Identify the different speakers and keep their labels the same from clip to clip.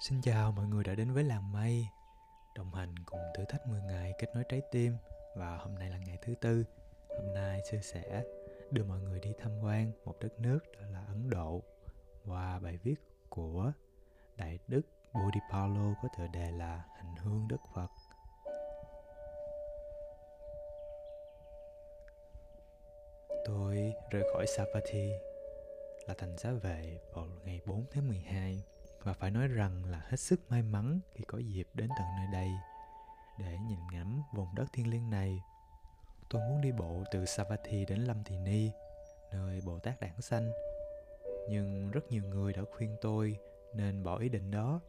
Speaker 1: Xin chào mọi người đã đến với làng mây. Đồng hành cùng thử thách 10 ngày kết nối trái tim. Và hôm nay là ngày thứ tư. Hôm nay sư sẽ đưa mọi người đi tham quan một đất nước đó là Ấn Độ. Qua bài viết của Đại Đức Bodhipalo có tựa đề là Hành hương Đức Phật. Tôi rời khỏi Sapati là thành giá vệ vào ngày 4 tháng 12 và phải nói rằng là hết sức may mắn khi có dịp đến tận nơi đây để nhìn ngắm vùng đất thiêng liêng này. Tôi muốn đi bộ từ Savatthi đến Lâm Thị Ni, nơi Bồ Tát Đản Sanh. Nhưng rất nhiều người đã khuyên tôi nên bỏ ý định đó.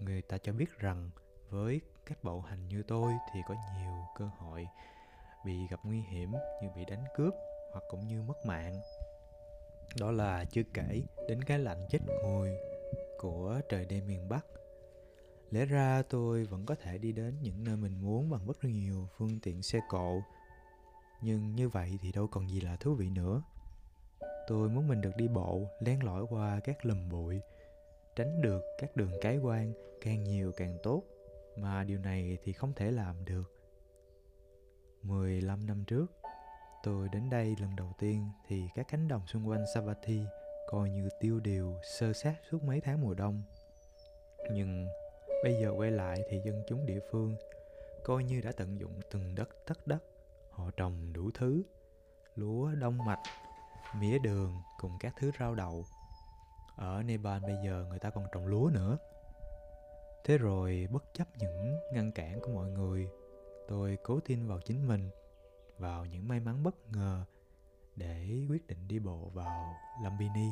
Speaker 1: Người ta cho biết rằng với cách bộ hành như tôi thì có nhiều cơ hội bị gặp nguy hiểm như bị đánh cướp hoặc cũng như mất mạng. Đó là chưa kể đến cái lạnh chết người của trời đêm miền Bắc. Lẽ ra tôi vẫn có thể đi đến những nơi mình muốn bằng rất nhiều phương tiện xe cộ. Nhưng như vậy thì đâu còn gì là thú vị nữa. Tôi muốn mình được đi bộ, len lỏi qua các lùm bụi, tránh được các đường cái quan càng nhiều càng tốt, mà điều này thì không thể làm được. 15 năm trước, tôi đến đây lần đầu tiên thì các cánh đồng xung quanh Savatthi coi như tiêu điều sơ sát suốt mấy tháng mùa đông. Nhưng bây giờ quay lại thì dân chúng địa phương coi như đã tận dụng từng đất tất đất, họ trồng đủ thứ, lúa, đông mạch, mía đường cùng các thứ rau đậu. Ở nepal bây giờ người ta còn trồng lúa nữa. Thế rồi bất chấp những ngăn cản của mọi người, tôi cố tin vào chính mình, vào những may mắn bất ngờ để quyết định đi bộ vào Lumbini.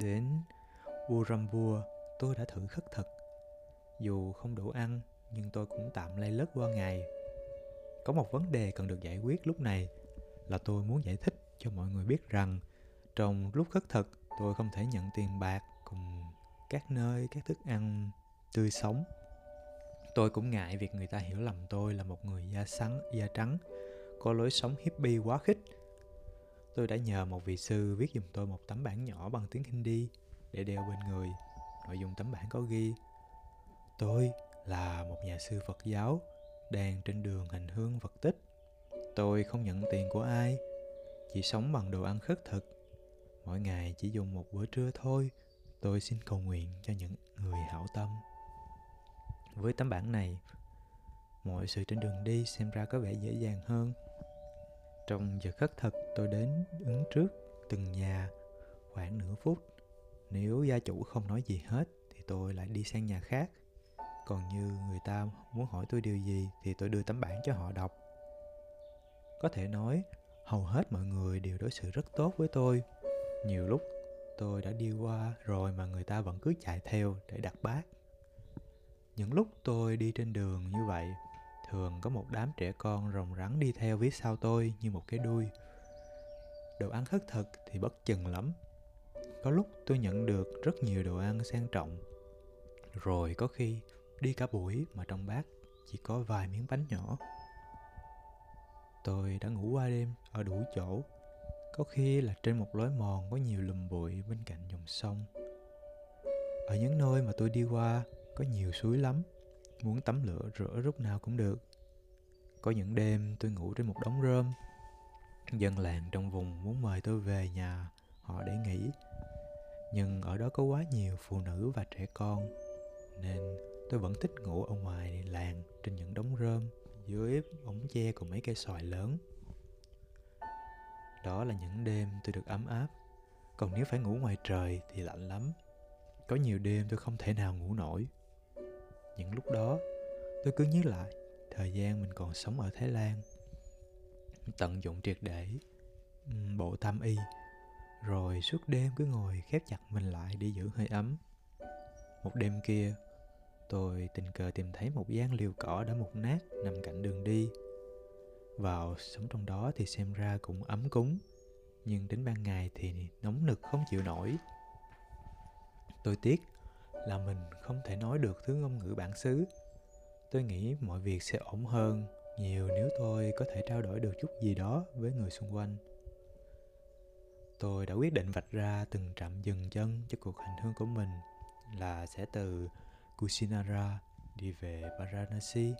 Speaker 1: Đến Urampur, tôi đã thử khất thực. Dù không đủ ăn, nhưng tôi cũng tạm lay lất qua ngày. Có một vấn đề cần được giải quyết lúc này là tôi muốn giải thích cho mọi người biết rằng trong lúc khất thực tôi không thể nhận tiền bạc cùng các nơi các thức ăn tươi sống tôi cũng ngại việc người ta hiểu lầm tôi là một người da sắn da trắng có lối sống hippie quá khích Tôi đã nhờ một vị sư viết giùm tôi một tấm bản nhỏ bằng tiếng Hindi để đeo bên người. Nội dung tấm bản có ghi Tôi là một nhà sư Phật giáo đang trên đường hành hương Phật tích. Tôi không nhận tiền của ai, chỉ sống bằng đồ ăn khất thực. Mỗi ngày chỉ dùng một bữa trưa thôi. Tôi xin cầu nguyện cho những người hảo tâm. Với tấm bản này, mọi sự trên đường đi xem ra có vẻ dễ dàng hơn trong giờ khắc thực tôi đến ứng trước từng nhà khoảng nửa phút. Nếu gia chủ không nói gì hết, thì tôi lại đi sang nhà khác. Còn như người ta muốn hỏi tôi điều gì, thì tôi đưa tấm bản cho họ đọc. Có thể nói, hầu hết mọi người đều đối xử rất tốt với tôi. Nhiều lúc, tôi đã đi qua rồi mà người ta vẫn cứ chạy theo để đặt bát. Những lúc tôi đi trên đường như vậy thường có một đám trẻ con rồng rắn đi theo phía sau tôi như một cái đuôi. Đồ ăn khất thực thì bất chừng lắm. Có lúc tôi nhận được rất nhiều đồ ăn sang trọng. Rồi có khi đi cả buổi mà trong bát chỉ có vài miếng bánh nhỏ. Tôi đã ngủ qua đêm ở đủ chỗ. Có khi là trên một lối mòn có nhiều lùm bụi bên cạnh dòng sông. Ở những nơi mà tôi đi qua có nhiều suối lắm muốn tắm lửa rửa lúc nào cũng được. Có những đêm tôi ngủ trên một đống rơm. Dân làng trong vùng muốn mời tôi về nhà, họ để nghỉ. Nhưng ở đó có quá nhiều phụ nữ và trẻ con, nên tôi vẫn thích ngủ ở ngoài làng trên những đống rơm, dưới ống tre của mấy cây xoài lớn. Đó là những đêm tôi được ấm áp. Còn nếu phải ngủ ngoài trời thì lạnh lắm. Có nhiều đêm tôi không thể nào ngủ nổi những lúc đó, tôi cứ nhớ lại thời gian mình còn sống ở thái lan. Tận dụng triệt để bộ tam y, rồi suốt đêm cứ ngồi khép chặt mình lại để giữ hơi ấm. Một đêm kia, tôi tình cờ tìm thấy một gian liều cỏ đã mục nát nằm cạnh đường đi. Vào sống trong đó thì xem ra cũng ấm cúng, nhưng đến ban ngày thì nóng nực không chịu nổi. Tôi tiếc là mình không thể nói được thứ ngôn ngữ bản xứ tôi nghĩ mọi việc sẽ ổn hơn nhiều nếu tôi có thể trao đổi được chút gì đó với người xung quanh tôi đã quyết định vạch ra từng trạm dừng chân cho cuộc hành hương của mình là sẽ từ Kusinara đi về Varanasi,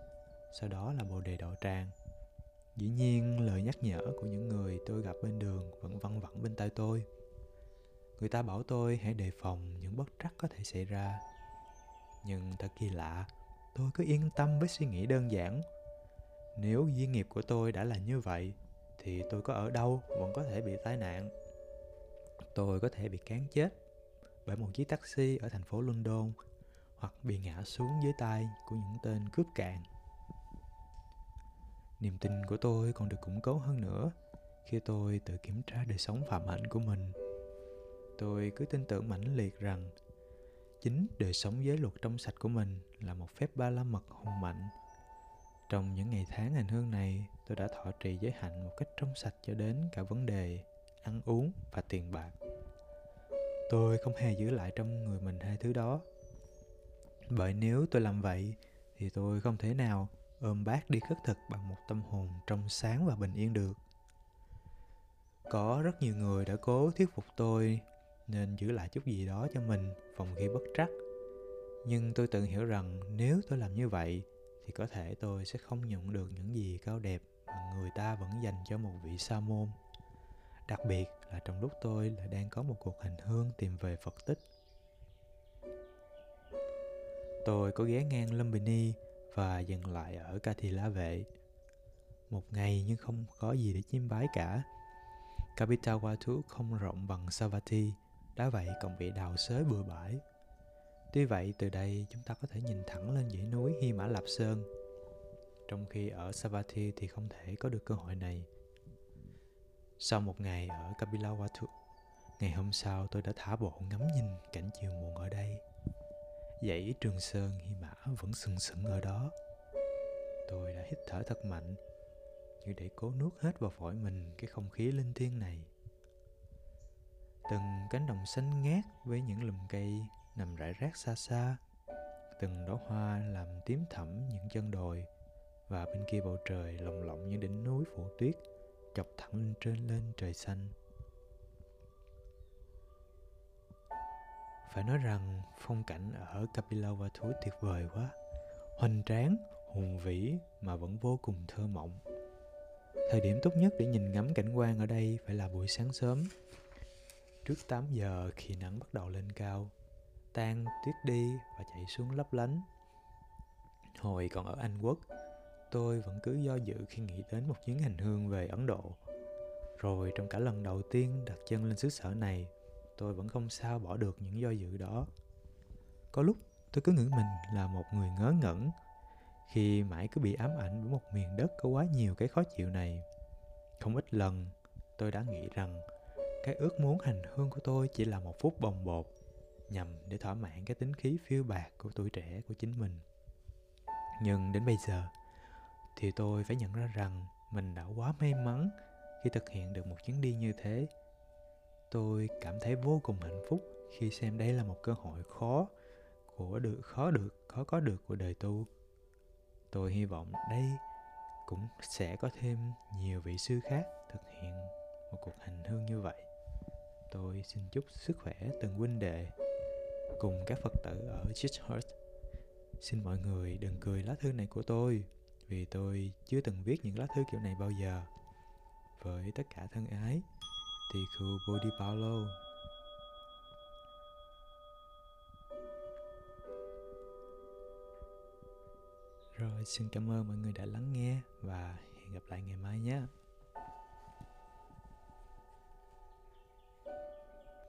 Speaker 1: sau đó là Bồ Đề Đạo Tràng. Dĩ nhiên, lời nhắc nhở của những người tôi gặp bên đường vẫn văng vẳng bên tai tôi. Người ta bảo tôi hãy đề phòng những bất trắc có thể xảy ra. Nhưng thật kỳ lạ, tôi cứ yên tâm với suy nghĩ đơn giản. Nếu duyên nghiệp của tôi đã là như vậy, thì tôi có ở đâu vẫn có thể bị tai nạn. Tôi có thể bị cán chết bởi một chiếc taxi ở thành phố London hoặc bị ngã xuống dưới tay của những tên cướp cạn. Niềm tin của tôi còn được củng cố hơn nữa khi tôi tự kiểm tra đời sống phạm hạnh của mình. Tôi cứ tin tưởng mãnh liệt rằng chính đời sống giới luật trong sạch của mình là một phép ba la mật hùng mạnh. Trong những ngày tháng hành hương này, tôi đã thọ trì giới hạnh một cách trong sạch cho đến cả vấn đề ăn uống và tiền bạc. Tôi không hề giữ lại trong người mình hai thứ đó. Bởi nếu tôi làm vậy thì tôi không thể nào ôm bác đi khất thực bằng một tâm hồn trong sáng và bình yên được. Có rất nhiều người đã cố thuyết phục tôi nên giữ lại chút gì đó cho mình phòng khi bất trắc. Nhưng tôi tự hiểu rằng nếu tôi làm như vậy thì có thể tôi sẽ không nhận được những gì cao đẹp mà người ta vẫn dành cho một vị sa môn. Đặc biệt là trong lúc tôi lại đang có một cuộc hành hương tìm về Phật tích. Tôi có ghé ngang Lumbini và dừng lại ở Kathila Vệ. Một ngày nhưng không có gì để chiêm bái cả. Kapitawatu không rộng bằng Savati, đã vậy còn bị đào xới bừa bãi. Tuy vậy từ đây chúng ta có thể nhìn thẳng lên dãy núi Hy Mã Lạp Sơn. Trong khi ở Savatthi thì không thể có được cơ hội này. Sau một ngày ở Kapilawatu, ngày hôm sau tôi đã thả bộ ngắm nhìn cảnh chiều muộn ở đây. Dãy Trường Sơn Hy Mã vẫn sừng sững ở đó. Tôi đã hít thở thật mạnh, như để cố nuốt hết vào phổi mình cái không khí linh thiêng này. Từng cánh đồng xanh ngát với những lùm cây nằm rải rác xa xa, từng đóa hoa làm tím thẫm những chân đồi. Và bên kia bầu trời lồng lộng những đỉnh núi phủ tuyết chọc thẳng lên trên lên trời xanh. Phải nói rằng phong cảnh ở Kapilavatthu tuyệt vời quá. Hoành tráng hùng vĩ mà vẫn vô cùng thơ mộng. Thời điểm tốt nhất để nhìn ngắm cảnh quan ở đây phải là buổi sáng sớm trước 8 giờ khi nắng bắt đầu lên cao tan tuyết đi và chạy xuống lấp lánh. Hồi còn ở anh quốc, tôi vẫn cứ do dự khi nghĩ đến một chuyến hành hương về ấn độ. Rồi trong cả lần đầu tiên đặt chân lên xứ sở này, tôi vẫn không sao bỏ được những do dự đó. Có lúc tôi cứ nghĩ mình là một người ngớ ngẩn, khi mãi cứ bị ám ảnh với một miền đất có quá nhiều cái khó chịu này. Không ít lần tôi đã nghĩ rằng cái ước muốn hành hương của tôi chỉ là một phút bồng bột nhằm để thỏa mãn cái tính khí phiêu bạc của tuổi trẻ của chính mình. Nhưng đến bây giờ thì tôi phải nhận ra rằng mình đã quá may mắn khi thực hiện được một chuyến đi như thế. Tôi cảm thấy vô cùng hạnh phúc khi xem đây là một cơ hội khó của được, khó được, khó có được của đời tu. Tôi hy vọng đây cũng sẽ có thêm nhiều vị sư khác thực hiện một cuộc hành hương như vậy tôi xin chúc sức khỏe từng huynh đệ cùng các phật tử ở Chichhurst. xin mọi người đừng cười lá thư này của tôi, vì tôi chưa từng viết những lá thư kiểu này bao giờ. Với tất cả thân ái Tiku Bodi Paulo Rồi, xin cảm ơn mọi người đã lắng nghe và hẹn gặp lại ngày mai nhé.